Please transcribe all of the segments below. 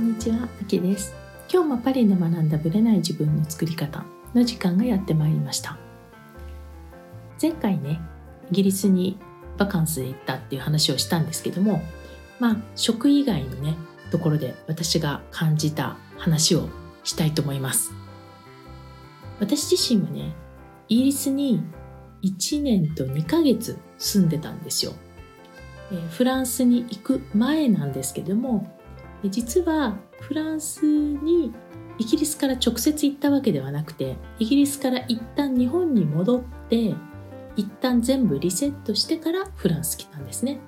んにちは、あきです。今日もパリで学んだブレない自分の作り方の時間がやってまいりました。前回ね、イギリスにバカンスで行ったっていう話をしたんですけどもまあ食以外のねところで私が感じた話をしたいと思います。私自身はねイギリスに1年と2ヶ月住んでたんですよ。フランスに行く前なんですけども実はフランスにイギリスから直接行ったわけではなくてイギリスから一旦日本に戻って一旦全部リセットしてからフランス来たんですね。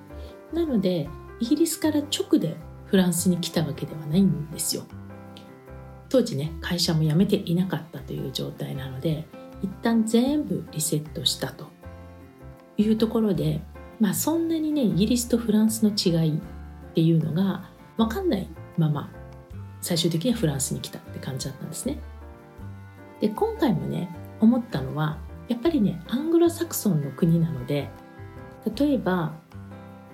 なのでイギリスから直でフランスに来たわけではないんですよ。当時ね会社も辞めていなかったという状態なので一旦全部リセットしたというところでまあそんなにねイギリスとフランスの違いっていうのが分かんないまま最終的にはフランスに来たって感じだったんですね。で今回もね思ったのはやっぱりねアングロサクソンの国なので例えば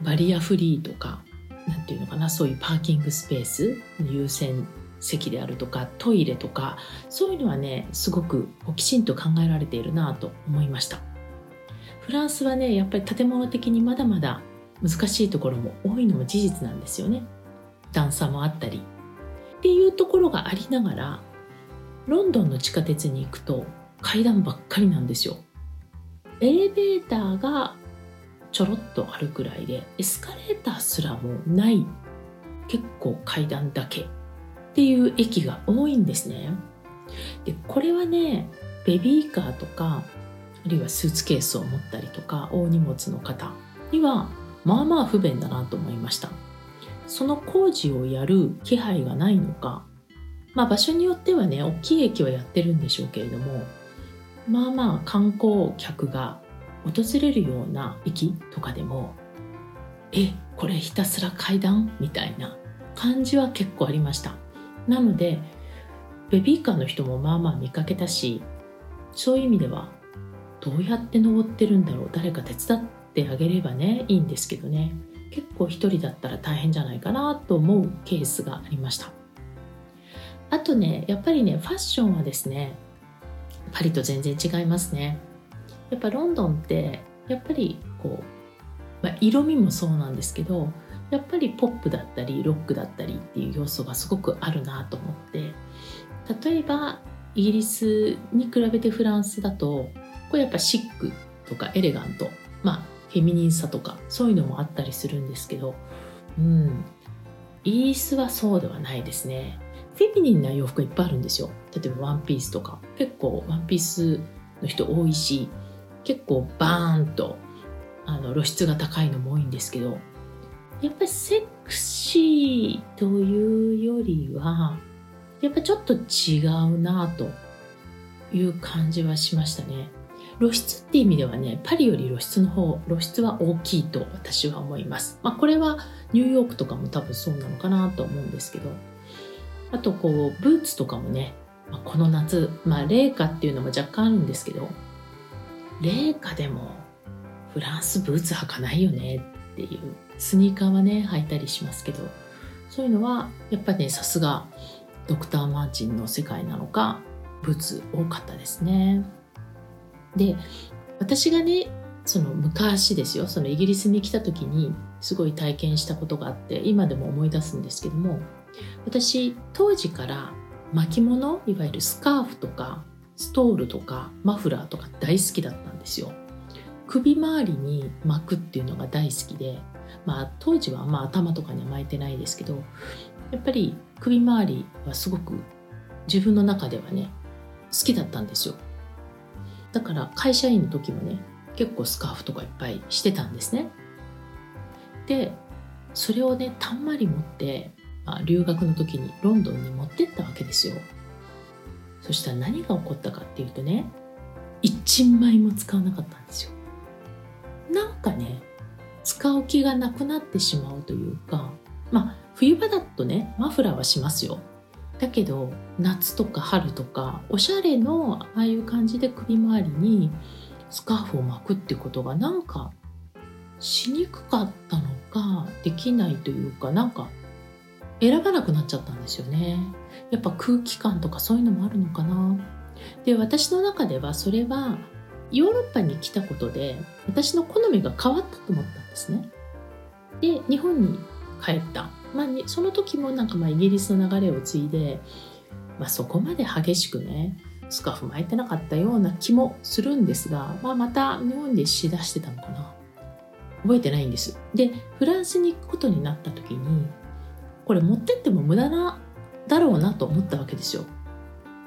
バリアフリーとか何て言うのかなそういうパーキングスペース優先席であるとかトイレとかそういうのはねすごくきちんと考えられているなと思いました。フランスはねやっぱり建物的にまだまだ難しいところも多いのも事実なんですよね。段差もあったりっていうところがありながらロンドンの地下鉄に行くと階段ばっかりなんですよ。エレベーターがちょろっとあるくらいでエスカレーターすらもない結構階段だけっていう駅が多いんですね。でこれはねベビーカーとかあるいはスーツケースを持ったりとか大荷物の方にはまあまあ不便だなと思いました。その工事をやる気配がないのか。まあ場所によってはね大きい駅はやってるんでしょうけれどもまあまあ観光客が訪れるような駅とかでもえこれひたすら階段みたいな感じは結構ありました。なのでベビーカーの人もまあまあ見かけたしそういう意味ではどうやって登ってるんだろう誰か手伝ってあげればねいいんですけどね。結構一人だったら大変じゃないかなと思うケースがありました。あとねやっぱりねファッションはですねパリと全然違いますね。やっぱロンドンってやっぱりこう、まあ、色味もそうなんですけどやっぱりポップだったりロックだったりっていう要素がすごくあるなと思って例えばイギリスに比べてフランスだとこれやっぱシックとかエレガントフェミニンさとかそういうのもあったりするんですけどうん。イギリスはそうではないですね。フェミニンな洋服いっぱいあるんですよ。例えばワンピースとか。結構ワンピースの人多いし結構バーンとあの露出が高いのも多いんですけどやっぱりセクシーというよりはやっぱちょっと違うなという感じはしましたね。露出って意味ではねパリより露出の方露出は大きいと私は思いますまあこれはニューヨークとかも多分そうなのかなと思うんですけどあとこうブーツとかもね、まあ、この夏まあ冷夏っていうのも若干あるんですけど冷夏でもフランスブーツ履かないよねっていうスニーカーはね履いたりしますけどそういうのはやっぱりねさすがドクター・マーチンの世界なのかブーツ多かったですね。で私がねその昔ですよ。そのイギリスに来た時にすごい体験したことがあって今でも思い出すんですけども私当時から巻物いわゆるスカーフとかストールとかマフラーとか大好きだったんですよ。首周りに巻くっていうのが大好きでまあ当時はまあ頭とかには巻いてないですけどやっぱり首周りはすごく自分の中ではね好きだったんですよ。だから会社員の時もね結構スカーフとかいっぱいしてたんですね。でそれをねたんまり持って、まあ、留学の時にロンドンに持ってったわけですよ。そしたら何が起こったかっていうとね一枚も使わなかったんですよ。なんかね使う気がなくなってしまうというかまあ冬場だとねマフラーはしますよ。だけど夏とか春とかおしゃれのああいう感じで首周りにスカーフを巻くってことがなんかしにくかったのかできないというかなんか選ばなくなっちゃったんですよね。やっぱ空気感とかそういうのもあるのかな。で私の中ではそれはヨーロッパに来たことで私の好みが変わったと思ったんですね。で日本に帰った、まあ、その時もなんかまあイギリスの流れを継いで、まあ、そこまで激しくねスカーフ巻いてなかったような気もするんですが、まあ、また日本でしだしてたのかな。覚えてないんです。でフランスに行くことになった時にこれ持ってっても無駄なだろうなと思ったわけですよ。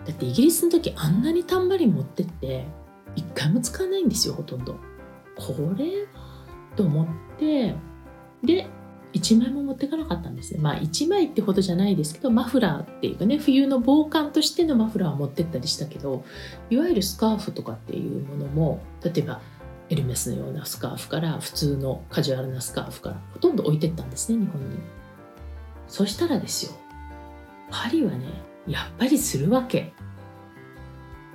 だってイギリスの時あんなにタンバリン持ってって一回も使わないんですよほとんど。これ？と思って。で1枚も持ってかなかったんですね。まあ1枚ってほどじゃないですけどマフラーっていうかね冬の防寒としてのマフラーを持ってったりしたけどいわゆるスカーフとかっていうものも例えばエルメスのようなスカーフから普通のカジュアルなスカーフからほとんど置いてったんですね日本に。そしたらですよパリはねやっぱりするわけ。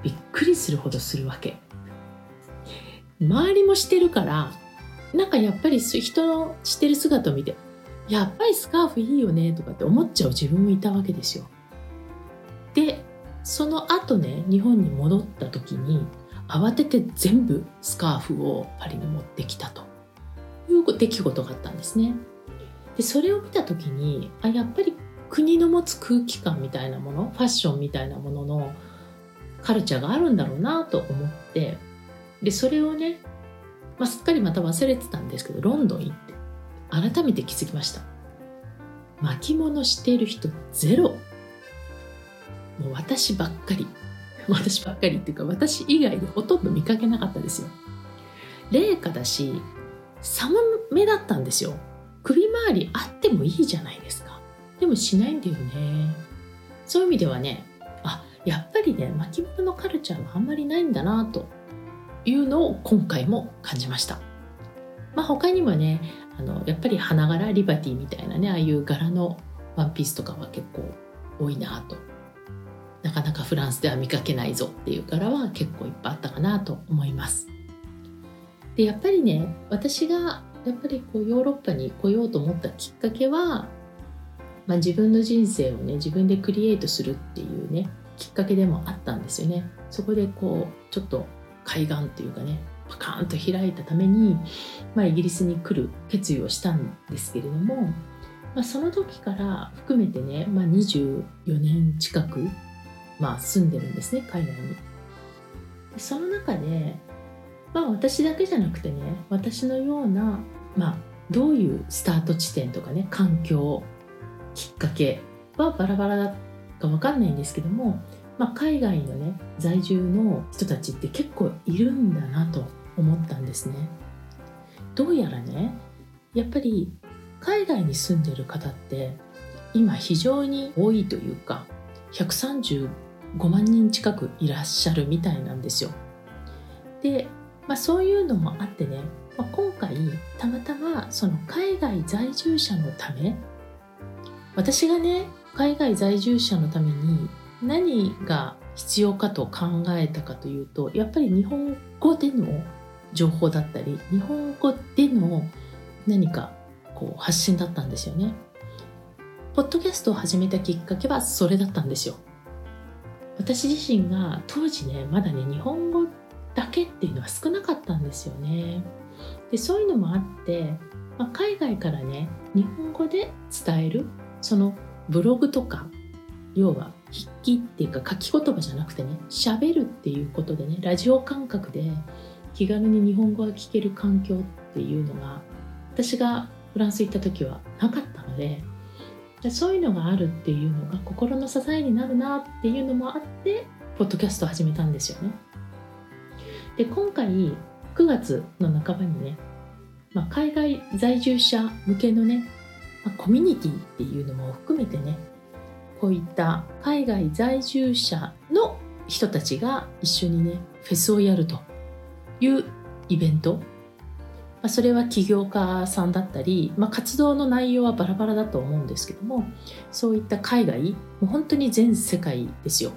びっくりするほどするわけ。周りもしてるからなんかやっぱり人のしてる姿を見てやっぱりスカーフいいよねとかって思っちゃう自分もいたわけですよ。でその後ね日本に戻った時に慌てて全部スカーフをパリに持ってきたと。いう出来事があったんですね。でそれを見た時にあやっぱり国の持つ空気感みたいなものファッションみたいなもののカルチャーがあるんだろうなと思ってでそれをねまあ、すっかりまた忘れてたんですけどロンドン行って改めて気づきました。巻物している人ゼロ。もう私ばっかり。私ばっかりっていうか私以外でほとんど見かけなかったですよ。冷夏だし寒めだったんですよ。首周りあってもいいじゃないですか。でもしないんだよね。そういう意味ではねあやっぱりね巻物のカルチャーはあんまりないんだなというのを今回も感じました。まあ、他にもねあのやっぱり花柄リバティみたいなねああいう柄のワンピースとかは結構多いなとなかなかフランスでは見かけないぞっていう柄は結構いっぱいあったかなと思います。でやっぱりね私がやっぱりこうヨーロッパに来ようと思ったきっかけは、まあ、自分の人生をね自分でクリエイトするっていうねきっかけでもあったんですよね。そこでこうちょっと海岸っていうかねパカーンと開いたために、まあ、イギリスに来る決意をしたんですけれども、まあ、その時から含めてね、まあ、24年近く、まあ、住んでるんですね海外に。でその中で、まあ、私だけじゃなくてね私のような、まあ、どういうスタート地点とかね環境きっかけはバラバラだか分かんないんですけどもまあ、海外のね在住の人たちって結構いるんだなと思ったんですね。どうやらねやっぱり海外に住んでる方って今非常に多いというか135万人近くいらっしゃるみたいなんですよ。で、まあ、そういうのもあってね、まあ、今回たまたまその海外在住者のため私がね海外在住者のために何が必要かと考えたかというとやっぱり日本語での情報だったり日本語での何かこう発信だったんですよね。ポッドキャストを始めたきっかけはそれだったんですよ。私自身が当時ねまだね日本語だけっていうのは少なかったんですよね。でそういうのもあって、まあ、海外からね日本語で伝えるそのブログとか要は筆記っていうか書き言葉じゃなくてね喋るっていうことでねラジオ感覚で気軽に日本語が聞ける環境っていうのが私がフランス行った時はなかったのでそういうのがあるっていうのが心の支えになるなっていうのもあってポッドキャストを始めたんですよね。で今回9月の半ばにね、まあ、海外在住者向けのね、まあ、コミュニティっていうのも含めてねこういった海外在住者の人たちが一緒にねフェスをやるというイベント、まあ、それは起業家さんだったり、まあ、活動の内容はバラバラだと思うんですけどもそういった海外もう本当に全世界ですよ、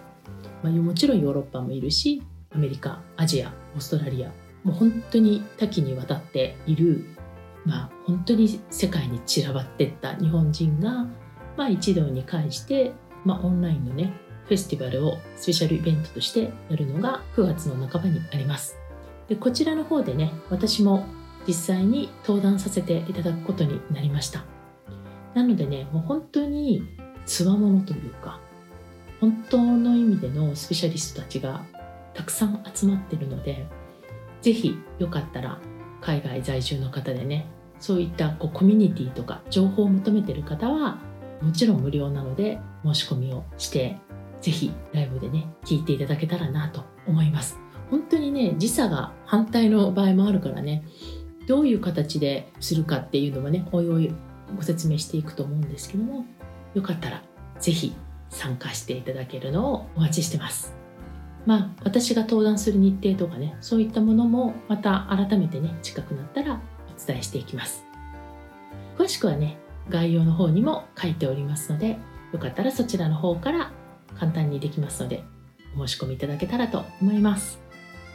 まあ、もちろんヨーロッパもいるしアメリカアジアオーストラリアもう本当に多岐にわたっているまあ本当に世界に散らばってった日本人がまあ、一堂に会して、まあ、オンラインのねフェスティバルをスペシャルイベントとしてやるのが9月の半ばにあります。でこちらの方でね私も実際に登壇させていただくことになりました。なのでねもう本当につわものというか本当の意味でのスペシャリストたちがたくさん集まってるので是非よかったら海外在住の方でねそういったこうコミュニティとか情報を求めてる方はもちろん無料なので申し込みをして是非ライブでね聞いていただけたらなと思います。本当にね時差が反対の場合もあるからねどういう形でするかっていうのはねおいおいご説明していくと思うんですけどもよかったら是非参加していただけるのをお待ちしてます。まあ私が登壇する日程とかねそういったものもまた改めてね近くなったらお伝えしていきます。詳しくはね概要の方にも書いておりますのでよかったらそちらの方から簡単にできますのでお申し込みいただけたらと思います。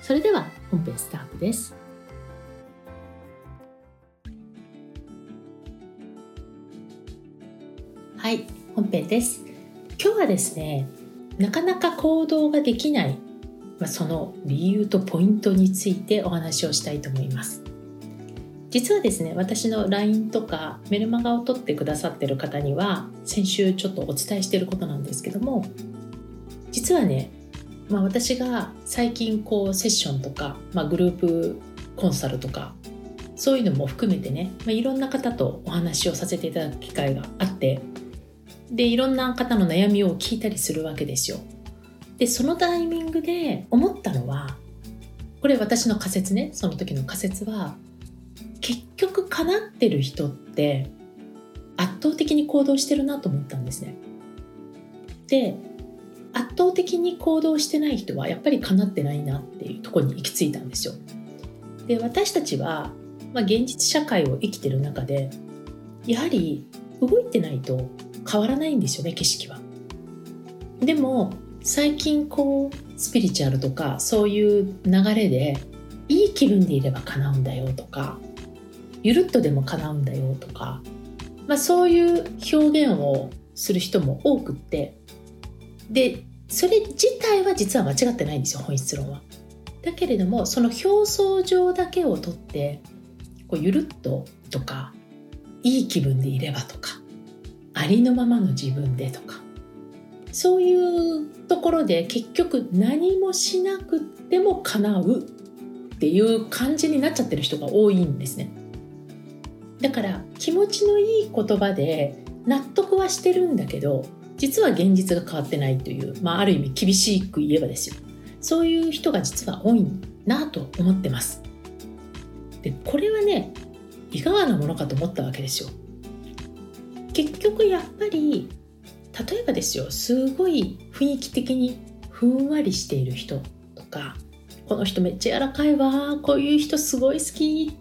それでは本編スタートです。はい本編です。今日はですねなかなか行動ができない、まあ、その理由とポイントについてお話をしたいと思います。実はですね私の LINE とかメルマガを取ってくださってる方には先週ちょっとお伝えしてることなんですけども実はね、まあ、私が最近こうセッションとか、まあ、グループコンサルとかそういうのも含めてね、まあ、いろんな方とお話をさせていただく機会があってでいろんな方の悩みを聞いたりするわけですよ。でそのタイミングで思ったのはこれ私の仮説ねその時の仮説は結局叶ってる人って圧倒的に行動してるなと思ったんですね。で圧倒的に行動してない人はやっぱり叶ってないなっていうとこに行き着いたんですよ。で私たちは、まあ、現実社会を生きてる中でやはり動いてないと変わらないんですよね景色は。でも最近こうスピリチュアルとかそういう流れでいい気分でいれば叶うんだよとかゆるっとでも叶うんだよとか、まあ、そういう表現をする人も多くってでそれ自体は実は間違ってないんですよ本質論は。だけれどもその表層上だけをとってこうゆるっととかいい気分でいればとかありのままの自分でとかそういうところで結局何もしなくても叶うっていう感じになっちゃってる人が多いんですねだから気持ちのいい言葉で納得はしてるんだけど実は現実が変わってないという、まあ、ある意味厳しく言えばですよ。そういう人が実は多いなと思ってます。でこれはねいかがなものかと思ったわけですよ。結局やっぱり例えばですよすごい雰囲気的にふんわりしている人とかこの人めっちゃ柔らかいわこういう人すごい好き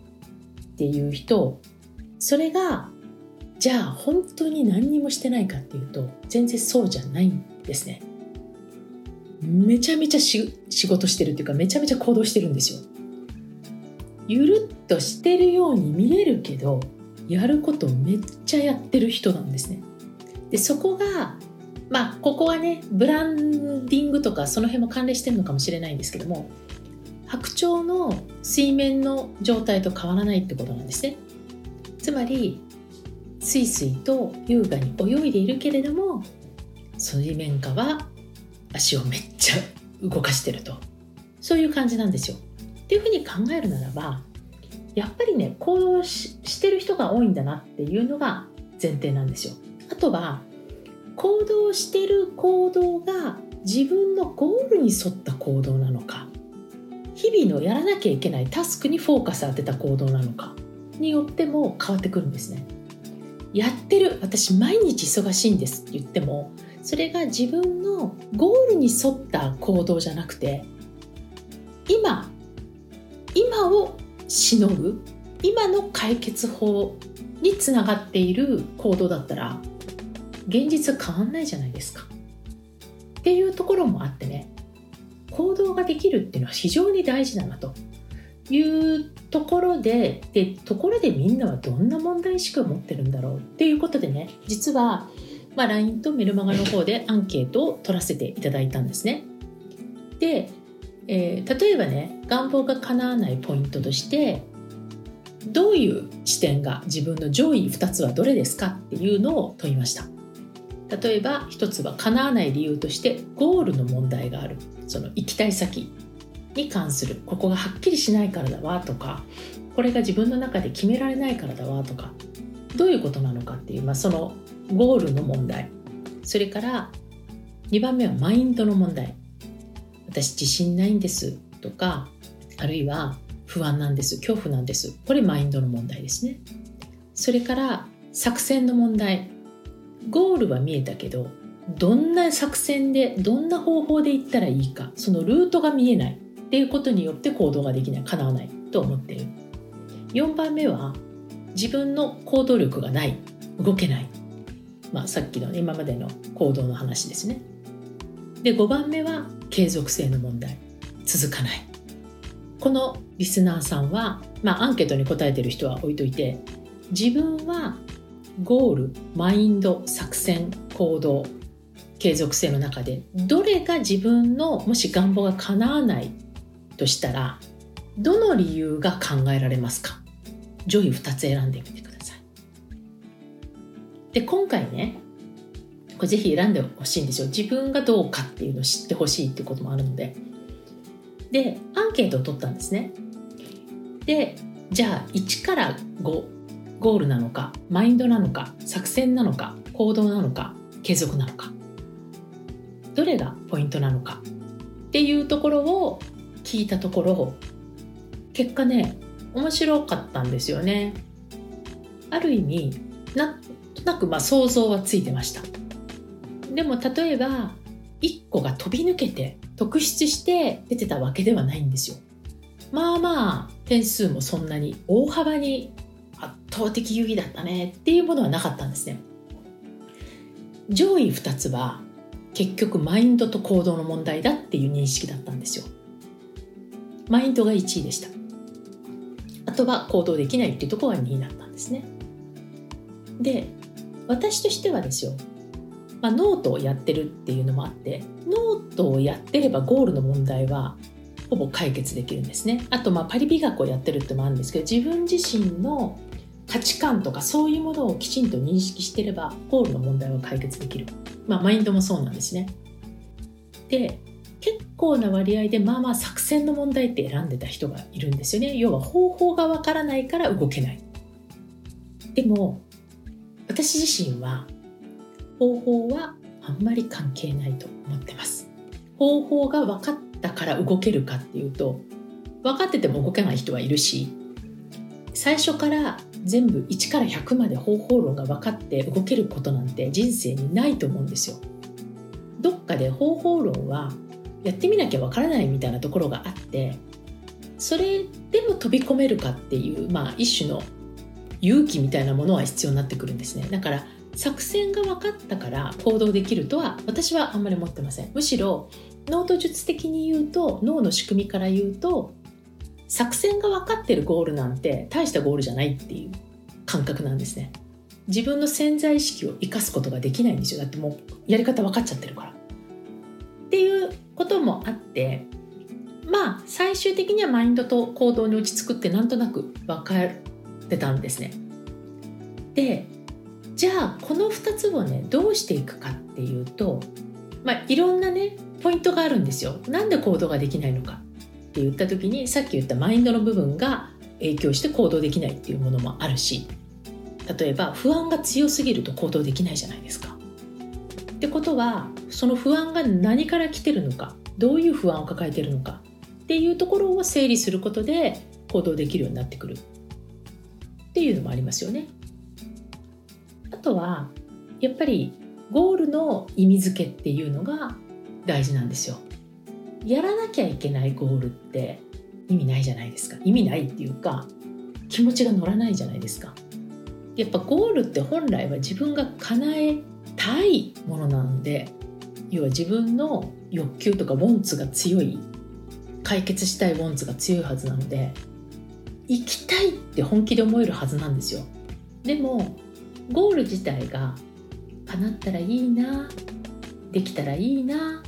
っていう人それがじゃあ本当に何にもしてないかっていうと全然そうじゃないんですねめちゃめちゃ仕事してるっていうかめちゃめちゃ行動してるんですよゆるっとしてるように見えるけどやることめっちゃやってる人なんですね。でそこがまあここはねブランディングとかその辺も関連してるのかもしれないんですけども白鳥の水面の状態と変わらないってことなんですね。つまりスイスイと優雅に泳いでいるけれども水面下は足をめっちゃ動かしてるとそういう感じなんですよ。っていうふうに考えるならばやっぱりね行動してる人が多いんだなっていうのが前提なんですよ。あとは行動してる行動が自分のゴールに沿った行動なのか日々のやらなきゃいけないタスクにフォーカス当てた行動なのかによっても変わってくるんですね。やってる私毎日忙しいんですって言ってもそれが自分のゴールに沿った行動じゃなくて今今をしのぐ今の解決法につながっている行動だったら現実変わんないじゃないですか。っていうところもあってね行動ができるっていうのは非常に大事だなというところででところでみんなはどんな問題意識を持ってるんだろうっていうことでね実はまあ、LINE とメルマガの方でアンケートを取らせていただいたんですね。で、えー、例えばね願望が叶わないポイントとしてどういう視点が自分の上位2つはどれですかっていうのを問いました。例えば1つは叶わない理由としてゴールの問題がある。その行きたい先。に関するここがはっきりしないからだわとかこれが自分の中で決められないからだわとかどういうことなのかっていう、まあ、そのゴールの問題。それから2番目はマインドの問題。私自信ないんです。とかあるいは不安なんです。恐怖なんです。これマインドの問題ですね。それから作戦の問題。ゴールは見えたけどどんな作戦でどんな方法で行ったらいいかそのルートが見えない。っていうことによって行動ができない叶わないと思っている。4番目は自分の行動力がない動けない、まあ、さっきの、今までの行動の話ですね。で5番目は継続性の問題。続かない。このリスナーさんは、まあ、アンケートに答えてる人は置いといて自分はゴールマインド作戦行動継続性の中でどれが自分のもし願望が叶わないとしたらどの理由が考えられますか？上位2つ選んでみてください。で今回ねこれぜひ選んでほしいんですよ。自分がどうかっていうのを知ってほしいっていうこともあるので。でアンケートを取ったんですね。でじゃあ1から5ゴールなのかマインドなのか作戦なのか行動なのか継続なのかどれがポイントなのかっていうところを聞いたところ結果ね面白かったんですよね。ある意味なんとなくまあ想像はついてました。でも例えば1個が飛び抜けて特筆して出てたわけではないんですよ。まあまあ点数もそんなに大幅に圧倒的優位だったねっていうものはなかったんですね。上位2つは結局マインドと行動の問題だっていう認識だったんですよ。マインドが1位でした。あとは行動できないっていうところが2位だったんですね。で私としてはですよ。まあ、ノートをやってるっていうのもあってノートをやってればゴールの問題はほぼ解決できるんですね。あとまあパリ美学をやってるってもあるんですけど自分自身の価値観とかそういうものをきちんと認識してればゴールの問題は解決できる、まあ、マインドもそうなんですね。で結構な割合でまあまあ作戦の問題って選んでた人がいるんですよね。要は方法がわからないから動けない。でも私自身は方法はあんまり関係ないと思ってます。方法が分かったから動けるかっていうと分かってても動けない人はいるし最初から全部1から100まで方法論が分かって動けることなんて人生にないと思うんですよ。どっかで方法論はやってみなきゃ分からないみたいなところがあってそれでも飛び込めるかっていう、まあ、一種の勇気みたいなものは必要になってくるんですね。だから作戦が分かったから行動できるとは私はあんまり思ってません。むしろノート術的に言うと脳の仕組みから言うと作戦が分かってるゴールなんて大したゴールじゃないっていう感覚なんですね。自分の潜在意識を生かすことができないんですよ。だってもうやり方分かっちゃってるから。っていうこともあってまあ最終的にはマインドと行動に落ち着くってなんとなく分かってたんですねでじゃあこの2つをねどうしていくかっていうと、まあ、いろんなねポイントがあるんですよ。なんで行動ができないのかって言った時にさっき言ったマインドの部分が影響して行動できないっていうものもあるし例えば不安が強すぎると行動できないじゃないですか。ってことはその不安が何から来てるのかどういう不安を抱えてるのかっていうところを整理することで行動できるようになってくるっていうのもありますよね。あとはやっぱりゴールの意味付けっていうのが大事なんですよ。やらなきゃいけないゴールって意味ないじゃないですか。意味ないっていうか気持ちが乗らないじゃないですか。やっぱゴールって本来は自分が叶えたいものなので要は自分の欲求とかウォンツが強い解決したいウォンツが強いはずなので行きたいって本気で思えるはずなんですよ。でもゴール自体が叶ったらいいなできたらいいな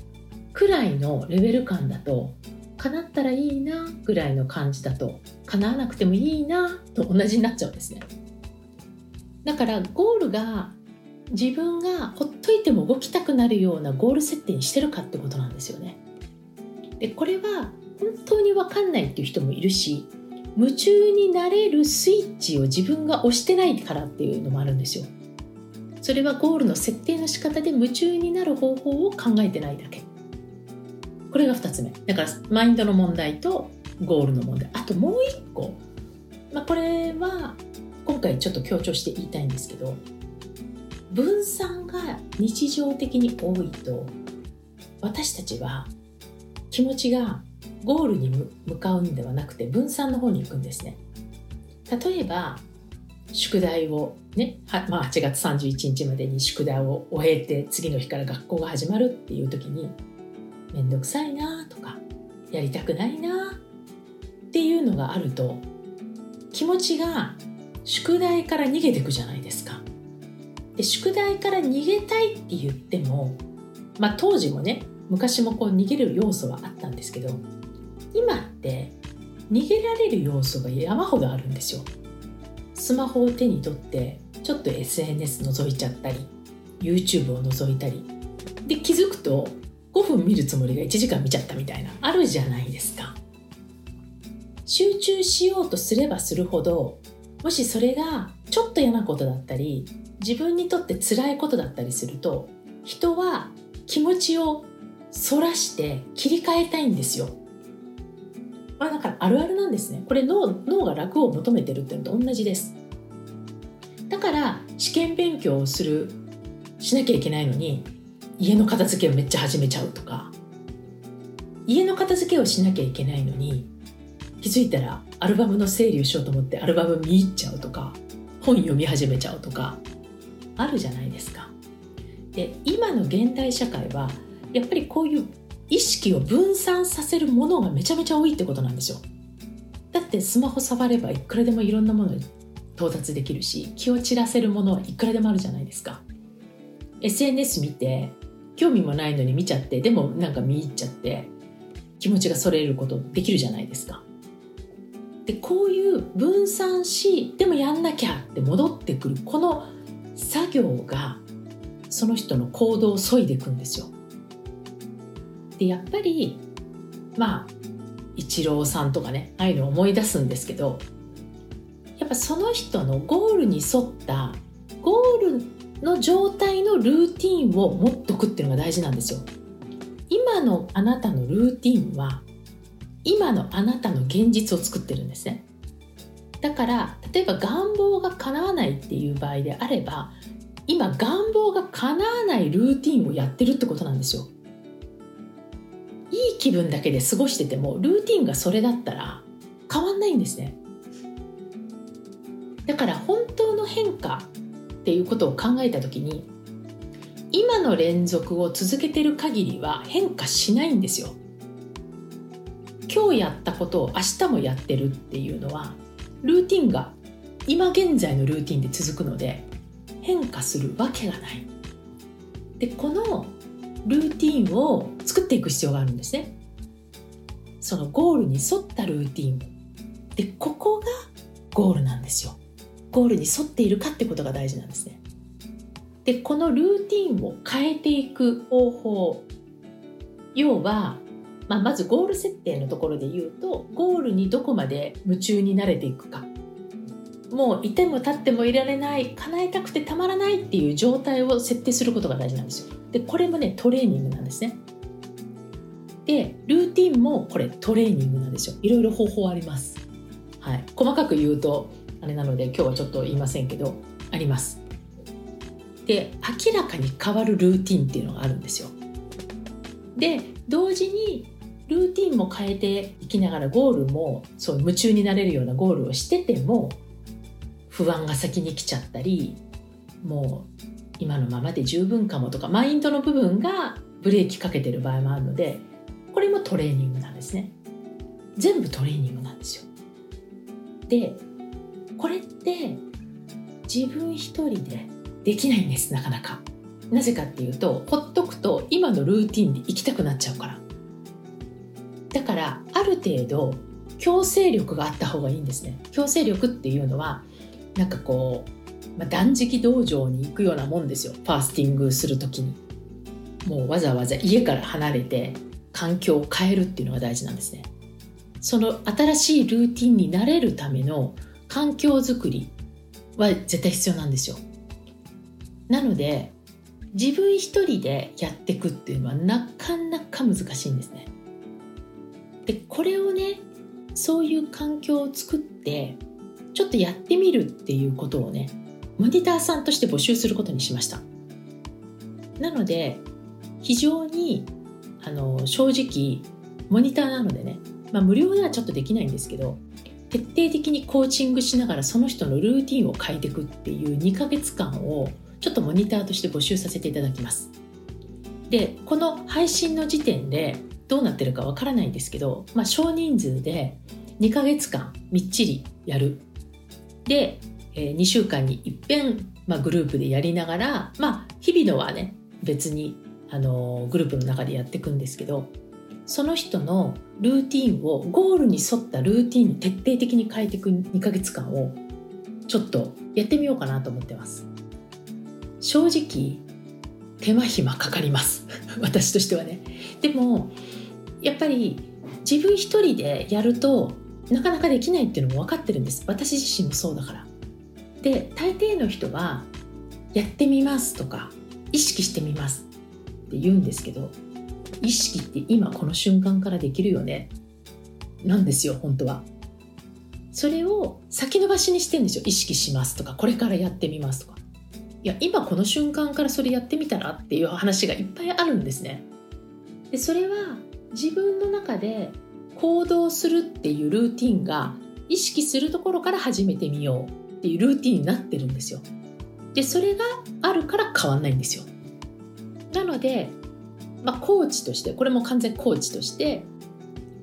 くらいのレベル感だと叶ったらいいなぐらいの感じだと叶わなくてもいいなと同じになっちゃうんですねだからゴールが自分がほっといても動きたくなるようなゴール設定にしてるかってことなんですよね。でこれは本当に分かんないっていう人もいるし夢中になれるスイッチを自分が押してないからっていうのもあるんですよ。それはゴールの設定の仕方で夢中になる方法を考えてないだけ。これが2つ目。だからマインドの問題とゴールの問題。あともう1個、まあ、これは今回ちょっと強調して言いたいんですけど分散が日常的に多いと私たちは気持ちがゴールに向かうんではなくて分散の方に行くんですね例えば宿題をね、まあ、8月31日までに宿題を終えて次の日から学校が始まるっていう時にめんどくさいなとかやりたくないなっていうのがあると気持ちが宿題から逃げてくじゃないですか。で宿題から逃げたいって言っても、まあ、当時もね昔もこう逃げる要素はあったんですけど今って逃げられる要素が山ほどあるんですよ。スマホを手に取ってちょっと SNS 覗いちゃったり YouTube を覗いたりで気づくと5分見るつもりが1時間見ちゃったみたいなあるじゃないですか集中しようとすればするほどもしそれがちょっと嫌なことだったり自分にとって辛いことだったりすると人は気持ちをそらして切り替えたいんですよ。まあだからあるあるなんですね。これ脳脳が楽を求めてるってのと同じです。だから試験勉強をするしなきゃいけないのに家の片付けをめっちゃ始めちゃうとか家の片付けをしなきゃいけないのに気づいたらアルバムの整理をしようと思ってアルバム見入っちゃうとか本読み始めちゃうとかあるじゃないですか。で今の現代社会はやっぱりこういう意識を分散させるものがめちゃめちゃ多いってことなんですよ。だってスマホ触ればいくらでもいろんなものに到達できるし気を散らせるものはいくらでもあるじゃないですか。SNS 見て興味もないのに見ちゃってでもなんか見入っちゃって気持ちがそれることできるじゃないですか。でこういう分散しでもやんなきゃって戻ってくるこの作業がその人の行動を削いでいくんですよ。でやっぱりまあイチローさんとかねああいうのを思い出すんですけどやっぱその人のゴールに沿ったゴールの状態のルーティンを持っとくっていうのが大事なんですよ。今のあなたのルーティンは今のあなたの現実を作ってるんですね。だから例えば願望が叶わないっていう場合であれば今願望が叶わないルーティンをやってるってことなんですよ。いい気分だけで過ごしててもルーティンがそれだったら変わんないんですね。だから本当の変化っていうことを考えた時に今の連続を続けてる限りは変化しないんですよ。今日やったことを明日もやってるっていうのはルーティンが今現在のルーティンで続くので変化するわけがない。でこのルーティンを作っていく必要があるんですね。そのゴールに沿ったルーティンでここがゴールなんですよ。ゴールに沿っているかってことが大事なんですね。でこのルーティンを変えていく方法要は、まあ、まずゴール設定のところで言うとゴールにどこまで夢中になれていくかもういても立ってもいられない叶えたくてたまらないっていう状態を設定することが大事なんですよ。でこれもねトレーニングなんですね。でルーティンもこれトレーニングなんですよ。いろいろ方法あります。はい、細かく言うとあれなので今日はちょっと言いませんけどありますで明らかに変わるルーティンっていうのがあるんですよで同時にルーティンも変えていきながらゴールもそう夢中になれるようなゴールをしてても不安が先に来ちゃったりもう今のままで十分かもとかマインドの部分がブレーキかけてる場合もあるのでこれもトレーニングなんですね。全部トレーニングなんですよ。でこれって自分一人でできないんですなかなか。なぜかっていうとほっとくと今のルーティンで行きたくなっちゃうから。だからある程度強制力があった方がいいんですね。強制力っていうのはなんかこう、まあ、断食道場に行くようなもんですよ。ファースティングする時に。もうわざわざ家から離れて環境を変えるっていうのが大事なんですね。その新しいルーティンになれるための環境づくりは絶対必要なんですよ。なので自分一人でやっていくっていうのはなかなか難しいんですね。でこれをねそういう環境を作ってちょっとやってみるっていうことをねモニターさんとして募集することにしました。なので非常にあの正直モニターなのでね、まあ、無料ではちょっとできないんですけど徹底的にコーチングしながらその人のルーティンを変えていくっていう2ヶ月間をちょっとモニターとして募集させていただきます。でこの配信の時点でどうなってるかわからないんですけど、まあ、少人数で2ヶ月間みっちりやる。で、えー、2週間にいっぺん、まあ、グループでやりながら、まあ、日々のはね別にあのグループの中でやっていくんですけどその人のルーティンをゴールに沿ったルーティンに徹底的に変えていく2ヶ月間をちょっとやってみようかなと思ってます。正直手間暇かかります。私としてはね。でもやっぱり自分一人でやるとなかなかできないっていうのも分かってるんです。私自身もそうだから。で大抵の人はやってみますとか意識してみます。って言うんですけど意識って今この瞬間からできるよね。なんですよ本当は。それを先延ばしにしてんですよ。意識しますとかこれからやってみますとか。いや今この瞬間からそれやってみたらっていう話がいっぱいあるんですね。でそれは自分の中で行動するっていうルーティンが意識するところから始めてみようっていうルーティンになってるんですよ。でそれがあるから変わんないんですよ。なので、まあ、コーチとしてこれも完全コーチとして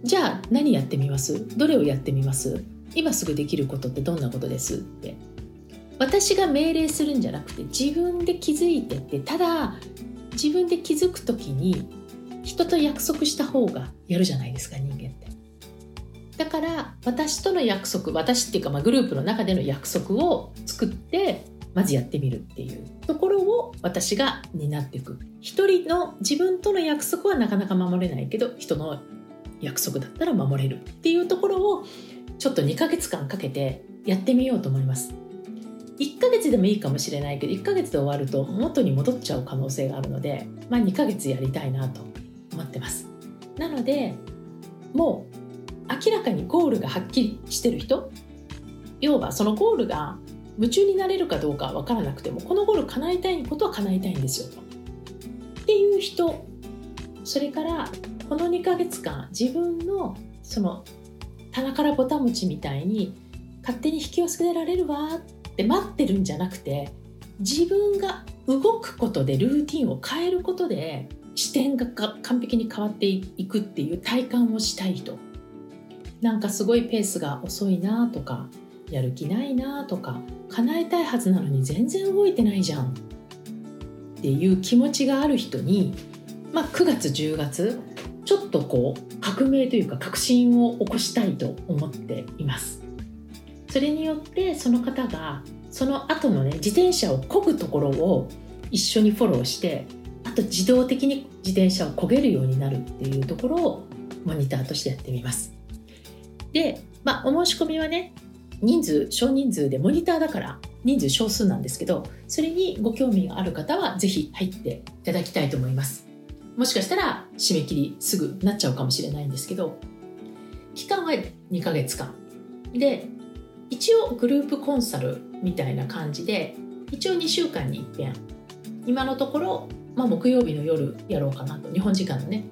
じゃあ何やってみます？どれをやってみます？今すぐできることってどんなことです？って。私が命令するんじゃなくて自分で気づいてってただ自分で気づく時に人と約束した方がやるじゃないですか人間って。だから私との約束私っていうかまあグループの中での約束を作ってまずやってみるっていう。ところを私が担っていく。一人の自分との約束はなかなか守れないけど人の約束だったら守れるっていうところをちょっと2ヶ月間かけてやってみようと思います。1ヶ月でもいいかもしれないけど1ヶ月で終わると元に戻っちゃう可能性があるので、まあ、2ヶ月やりたいなと。思ってますなのでもう明らかにゴールがはっきりしてる人要はそのゴールが夢中になれるかどうかわからなくてもこのゴール叶えたいことは叶えたいんですよと。っていう人それからこの2ヶ月間自分のその棚からぼた餅みたいに勝手に引き寄せられるわって待ってるんじゃなくて自分が動くことでルーティンを変えることで視点が完璧に変わっていくっていう体感をしたい人。なんかすごいペースが遅いなとかやる気ないなとか叶えたいはずなのに全然動いてないじゃん。っていう気持ちがある人に、まあ、9月10月ちょっとこう革命というか革新を起こしたいと思っています。それによってその方がその後のね自転車を漕ぐところを一緒にフォローしてあと自動的に自転車を漕げるようになるっていうところをモニターとしてやってみます。で、まあ、お申し込みはね人数少人数でモニターだから人数少数なんですけどそれにご興味がある方は是非入っていただきたいと思います。もしかしたら締め切りすぐなっちゃうかもしれないんですけど期間は2ヶ月間。で一応グループコンサルみたいな感じで一応2週間に一遍。今のところ、まあ、木曜日の夜やろうかなと日本時間のね。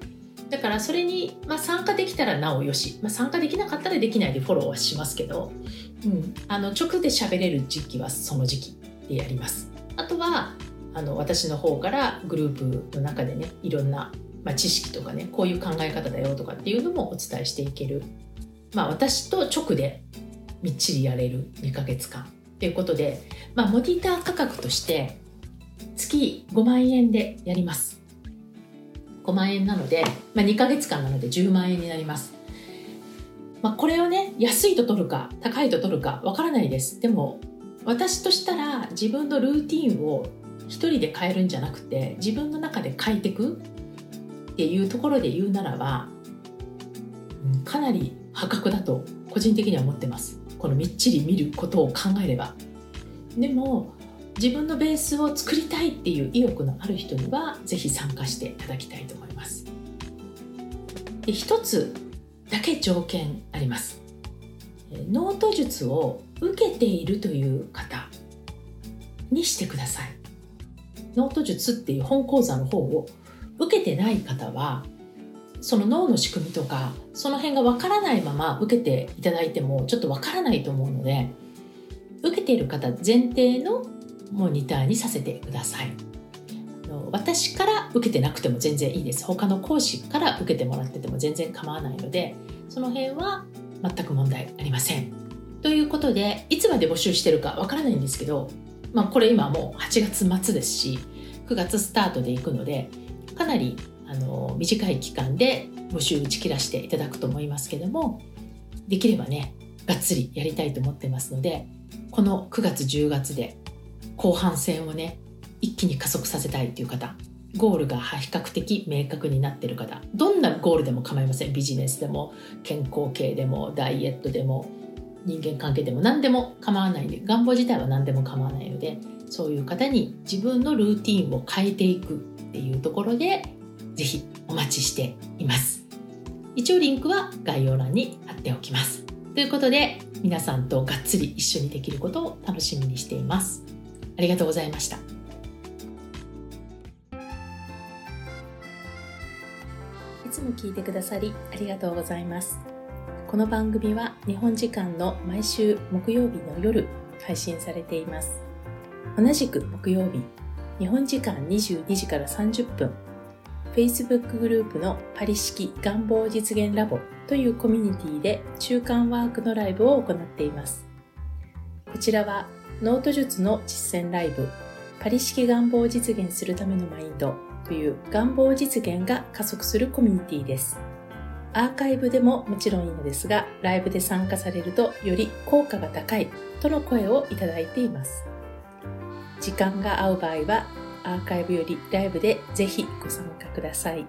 だからそれに、まあ、参加できたらなおよし、まあ、参加できなかったらできないでフォローはしますけど、うん、あの直で喋れる時期はその時期でやります。あとはあの私の方からグループの中でねいろんな、まあ、知識とかねこういう考え方だよとかっていうのもお伝えしていける、まあ、私と直でみっちりやれる2ヶ月間っていうことで、まあ、モニター価格として月5万円でやります。5万円なので、まあ、2ヶ月間なので10万円になります。まあ、これをね安いと取るか高いと取るかわからないです。でも私としたら自分のルーティンを一人で変えるんじゃなくて自分の中で変えていくっていうところで言うならばかなり破格だと個人的には思ってます。このみっちり見ることを考えれば。でも自分のベースを作りたいっていう意欲のある人には是非参加していただきたいと思います。で一つだけ条件あります。ノート術を受けているという方にしてください。ノート術っていう本講座の方を受けてない方はその脳の仕組みとかその辺がわからないまま受けていただいてもちょっとわからないと思うので受けている方前提のモニターにさせてください。私から受けてなくても全然いいです。他の講師から受けてもらってても全然構わないのでその辺は全く問題ありません。ということでいつまで募集してるかわからないんですけど、まあ、これ今もう8月末ですし9月スタートでいくのでかなりあの短い期間で募集打ち切らしていただくと思いますけどもできればねがっつりやりたいと思ってますのでこの9月10月で後半戦をね一気に加速させたいという方。ゴールが比較的明確になってる方。どんなゴールでも構いません。ビジネスでも健康系でもダイエットでも人間関係でも何でも構わないんで。願望自体は何でも構わないのでそういう方に自分のルーティンを変えていくっていうところで是非お待ちしています。一応リンクは概要欄に貼っておきます。ということで皆さんとがっつり一緒にできることを楽しみにしています。りがとうございました。いつも聞いてくださりありがとうございます。この番組は日本時間の毎週木曜日の夜配信されています。同じく木曜日日本時間22時から30分 Facebook グループのパリ式願望実現ラボというコミュニティで中間ワークのライブを行っています。こちらはノート術の実践ライブパリ式願望を実現するためのマインドという願望実現が加速するコミュニティです。アーカイブでももちろんいいのですが、ライブで参加されるとより効果が高いとの声をいただいています。時間が合う場合は、アーカイブよりライブでぜひご参加ください。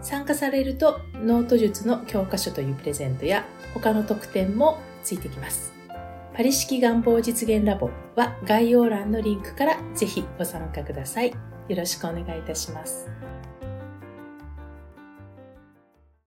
参加されると、ノート術の教科書というプレゼントや他の特典もついてきます。パリ式願望実現ラボは概要欄のリンクからぜひご参加ください。よろしくお願いいたします。